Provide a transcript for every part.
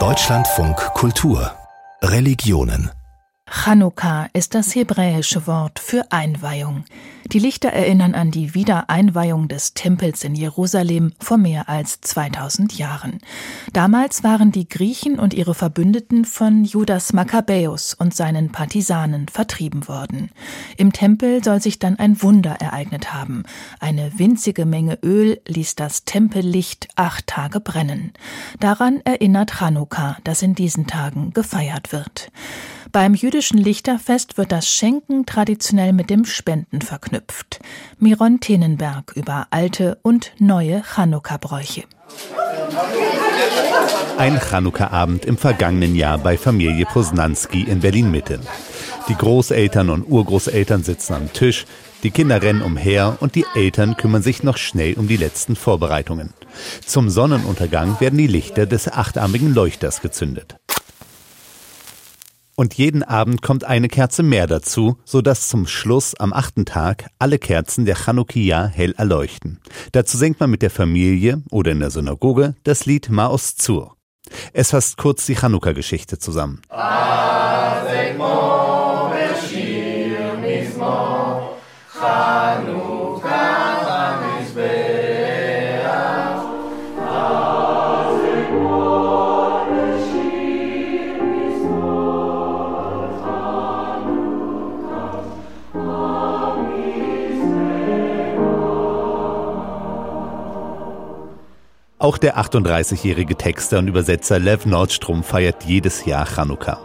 Deutschlandfunk Kultur. Religionen Chanukka ist das hebräische Wort für Einweihung. Die Lichter erinnern an die Wiedereinweihung des Tempels in Jerusalem vor mehr als 2000 Jahren. Damals waren die Griechen und ihre Verbündeten von Judas Makkabäus und seinen Partisanen vertrieben worden. Im Tempel soll sich dann ein Wunder ereignet haben. Eine winzige Menge Öl ließ das Tempellicht acht Tage brennen. Daran erinnert Chanukka, das in diesen Tagen gefeiert wird. Beim jüdischen Lichterfest wird das Schenken traditionell mit dem Spenden verknüpft. Miron Tenenberg über alte und neue Chanukka-Bräuche. Ein Chanukka-Abend im vergangenen Jahr bei Familie Posnanski in Berlin-Mitte. Die Großeltern und Urgroßeltern sitzen am Tisch, die Kinder rennen umher und die Eltern kümmern sich noch schnell um die letzten Vorbereitungen. Zum Sonnenuntergang werden die Lichter des achtarmigen Leuchters gezündet. Und jeden Abend kommt eine Kerze mehr dazu, so dass zum Schluss am achten Tag alle Kerzen der Chanukia hell erleuchten. Dazu singt man mit der Familie oder in der Synagoge das Lied Maos Zur. Es fasst kurz die Chanukka-Geschichte zusammen. Auch der 38-jährige Texter und Übersetzer Lev Nordstrom feiert jedes Jahr Chanukka.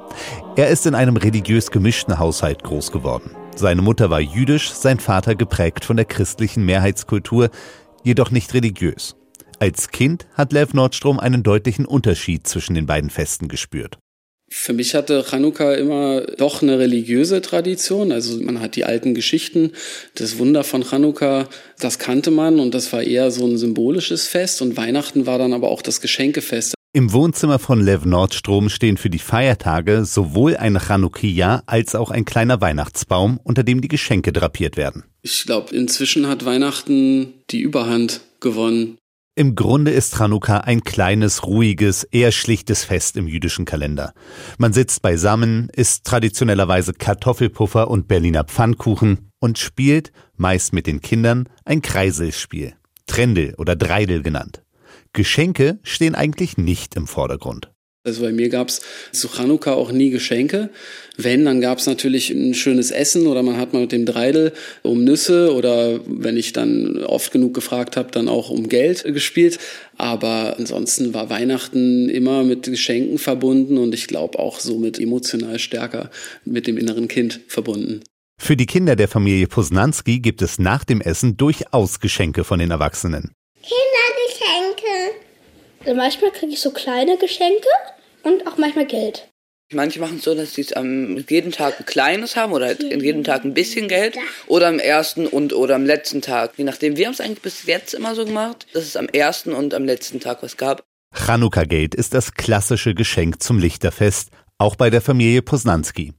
Er ist in einem religiös gemischten Haushalt groß geworden. Seine Mutter war jüdisch, sein Vater geprägt von der christlichen Mehrheitskultur, jedoch nicht religiös. Als Kind hat Lev Nordstrom einen deutlichen Unterschied zwischen den beiden Festen gespürt. Für mich hatte Chanukka immer doch eine religiöse Tradition. Also man hat die alten Geschichten, das Wunder von Chanukka, das kannte man und das war eher so ein symbolisches Fest. Und Weihnachten war dann aber auch das Geschenkefest. Im Wohnzimmer von Lev Nordstrom stehen für die Feiertage sowohl ein Chanukkia als auch ein kleiner Weihnachtsbaum, unter dem die Geschenke drapiert werden. Ich glaube, inzwischen hat Weihnachten die Überhand gewonnen. Im Grunde ist Chanukka ein kleines, ruhiges, eher schlichtes Fest im jüdischen Kalender. Man sitzt beisammen, isst traditionellerweise Kartoffelpuffer und Berliner Pfannkuchen und spielt, meist mit den Kindern, ein Kreiselspiel. Trendel oder Dreidel genannt. Geschenke stehen eigentlich nicht im Vordergrund. Also bei mir gab es zu Chanukka auch nie Geschenke. Wenn, dann gab es natürlich ein schönes Essen oder man hat mal mit dem Dreidel um Nüsse oder wenn ich dann oft genug gefragt habe, dann auch um Geld gespielt. Aber ansonsten war Weihnachten immer mit Geschenken verbunden und ich glaube auch somit emotional stärker mit dem inneren Kind verbunden. Für die Kinder der Familie Posnanski gibt es nach dem Essen durchaus Geschenke von den Erwachsenen. Kindergeschenke. Also manchmal kriege ich so kleine Geschenke und auch manchmal Geld. Manche machen es so, dass sie es am jeden Tag ein kleines haben oder halt jeden Tag ein bisschen Geld oder am ersten und oder am letzten Tag. Je nachdem. Wir haben es eigentlich bis jetzt immer so gemacht, dass es am ersten und am letzten Tag was gab. Chanukka-Geld ist das klassische Geschenk zum Lichterfest, auch bei der Familie Posnanski.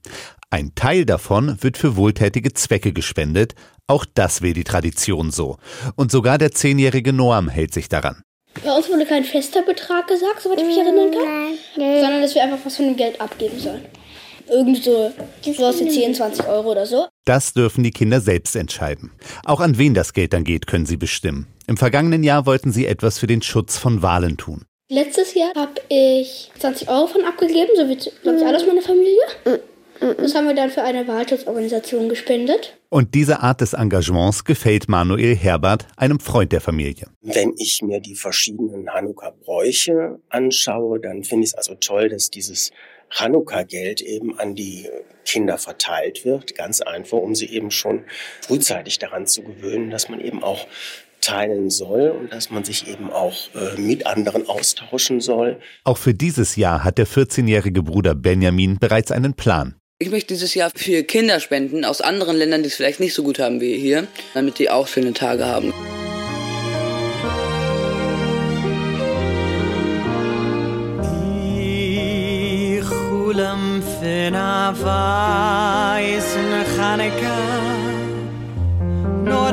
Ein Teil davon wird für wohltätige Zwecke gespendet, auch das will die Tradition so. Und sogar der zehnjährige Noam hält sich daran. Bei uns wurde kein fester Betrag gesagt, soweit ich mich erinnern kann, sondern dass wir einfach was von dem Geld abgeben sollen. Irgend so, sowas wie 10, 20 Euro oder so. Das dürfen die Kinder selbst entscheiden. Auch an wen das Geld dann geht, können sie bestimmen. Im vergangenen Jahr wollten sie etwas für den Schutz von Wahlen tun. Letztes Jahr habe ich 20 Euro von abgegeben, so wie, glaube ich, alles meine Familie. Das haben wir dann für eine Wahlschutzorganisation gespendet. Und diese Art des Engagements gefällt Manuel Herbert, einem Freund der Familie. Wenn ich mir die verschiedenen Hanukkah-Bräuche anschaue, dann finde ich es also toll, dass dieses Hanukkah-Geld eben an die Kinder verteilt wird. Ganz einfach, um sie eben schon frühzeitig daran zu gewöhnen, dass man eben auch teilen soll und dass man sich eben auch äh, mit anderen austauschen soll. Auch für dieses Jahr hat der 14-jährige Bruder Benjamin bereits einen Plan. Ich möchte dieses Jahr für Kinder spenden aus anderen Ländern, die es vielleicht nicht so gut haben wie hier, damit die auch schöne Tage haben. Nur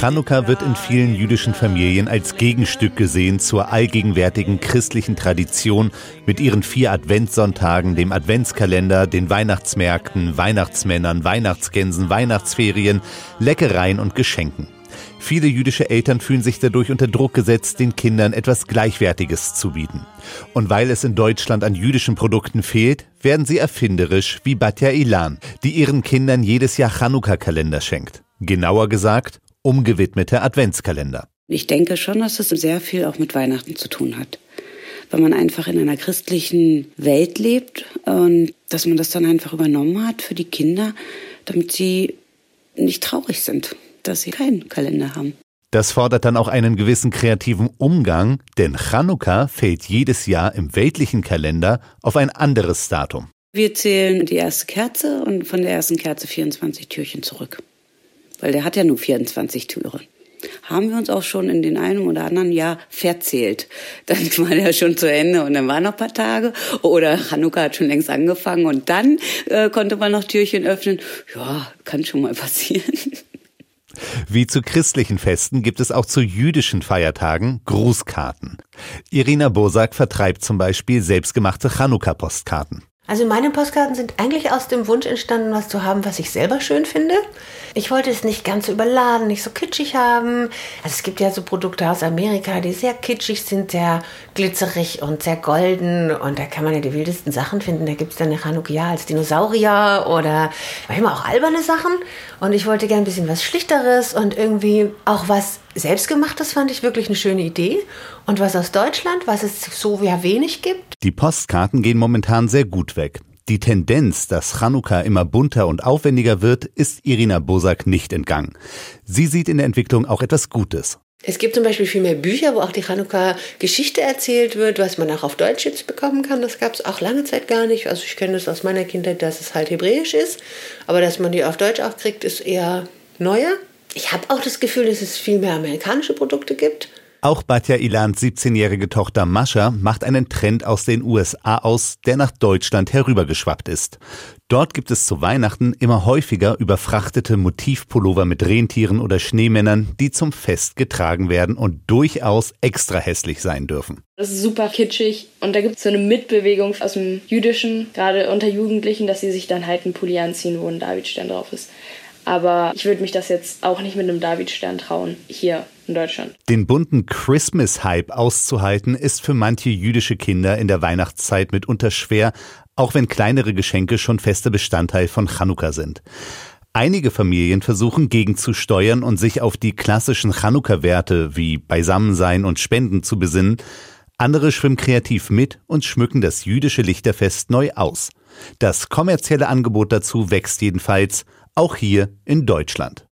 Chanukka wird in vielen jüdischen Familien als Gegenstück gesehen zur allgegenwärtigen christlichen Tradition mit ihren vier Adventssonntagen, dem Adventskalender, den Weihnachtsmärkten, Weihnachtsmännern, Weihnachtsgänsen, Weihnachtsferien, Leckereien und Geschenken. Viele jüdische Eltern fühlen sich dadurch unter Druck gesetzt, den Kindern etwas Gleichwertiges zu bieten. Und weil es in Deutschland an jüdischen Produkten fehlt, werden sie erfinderisch wie Batja Ilan, die ihren Kindern jedes Jahr Chanukka-Kalender schenkt. Genauer gesagt, umgewidmete Adventskalender. Ich denke schon, dass es sehr viel auch mit Weihnachten zu tun hat. Weil man einfach in einer christlichen Welt lebt und dass man das dann einfach übernommen hat für die Kinder, damit sie nicht traurig sind dass sie keinen Kalender haben. Das fordert dann auch einen gewissen kreativen Umgang, denn Chanukka fällt jedes Jahr im weltlichen Kalender auf ein anderes Datum. Wir zählen die erste Kerze und von der ersten Kerze 24 Türchen zurück. Weil der hat ja nur 24 Türen. Haben wir uns auch schon in den einen oder anderen Jahr verzählt. Dann war der schon zu Ende und dann waren noch ein paar Tage. Oder Chanukka hat schon längst angefangen und dann äh, konnte man noch Türchen öffnen. Ja, kann schon mal passieren. Wie zu christlichen Festen gibt es auch zu jüdischen Feiertagen Grußkarten. Irina Bosak vertreibt zum Beispiel selbstgemachte Chanukka-Postkarten. Also meine Postkarten sind eigentlich aus dem Wunsch entstanden, was zu haben, was ich selber schön finde. Ich wollte es nicht ganz so überladen, nicht so kitschig haben. Also es gibt ja so Produkte aus Amerika, die sehr kitschig sind, sehr glitzerig und sehr golden. Und da kann man ja die wildesten Sachen finden. Da gibt es dann eine Chanukia als Dinosaurier oder manchmal auch alberne Sachen. Und ich wollte gerne ein bisschen was Schlichteres und irgendwie auch was Selbstgemachtes fand ich wirklich eine schöne Idee. Und was aus Deutschland, was es so ja wenig gibt. Die Postkarten gehen momentan sehr gut weg. Die Tendenz, dass Chanukka immer bunter und aufwendiger wird, ist Irina Bosak nicht entgangen. Sie sieht in der Entwicklung auch etwas Gutes. Es gibt zum Beispiel viel mehr Bücher, wo auch die Chanukka-Geschichte erzählt wird, was man auch auf Deutsch jetzt bekommen kann. Das gab es auch lange Zeit gar nicht. Also ich kenne das aus meiner Kindheit, dass es halt hebräisch ist. Aber dass man die auf Deutsch auch kriegt, ist eher neuer. Ich habe auch das Gefühl, dass es viel mehr amerikanische Produkte gibt. Auch Batja Ilans 17-jährige Tochter Mascha macht einen Trend aus den USA aus, der nach Deutschland herübergeschwappt ist. Dort gibt es zu Weihnachten immer häufiger überfrachtete Motivpullover mit Rentieren oder Schneemännern, die zum Fest getragen werden und durchaus extra hässlich sein dürfen. Das ist super kitschig und da gibt es so eine Mitbewegung aus dem Jüdischen, gerade unter Jugendlichen, dass sie sich dann halt einen Pulli anziehen, wo ein Davidstern drauf ist. Aber ich würde mich das jetzt auch nicht mit einem Davidstern trauen, hier in Deutschland. Den bunten Christmas-Hype auszuhalten, ist für manche jüdische Kinder in der Weihnachtszeit mitunter schwer, auch wenn kleinere Geschenke schon fester Bestandteil von Chanukka sind. Einige Familien versuchen gegenzusteuern und sich auf die klassischen Chanukka-Werte wie Beisammensein und Spenden zu besinnen. Andere schwimmen kreativ mit und schmücken das jüdische Lichterfest neu aus. Das kommerzielle Angebot dazu wächst jedenfalls auch hier in Deutschland.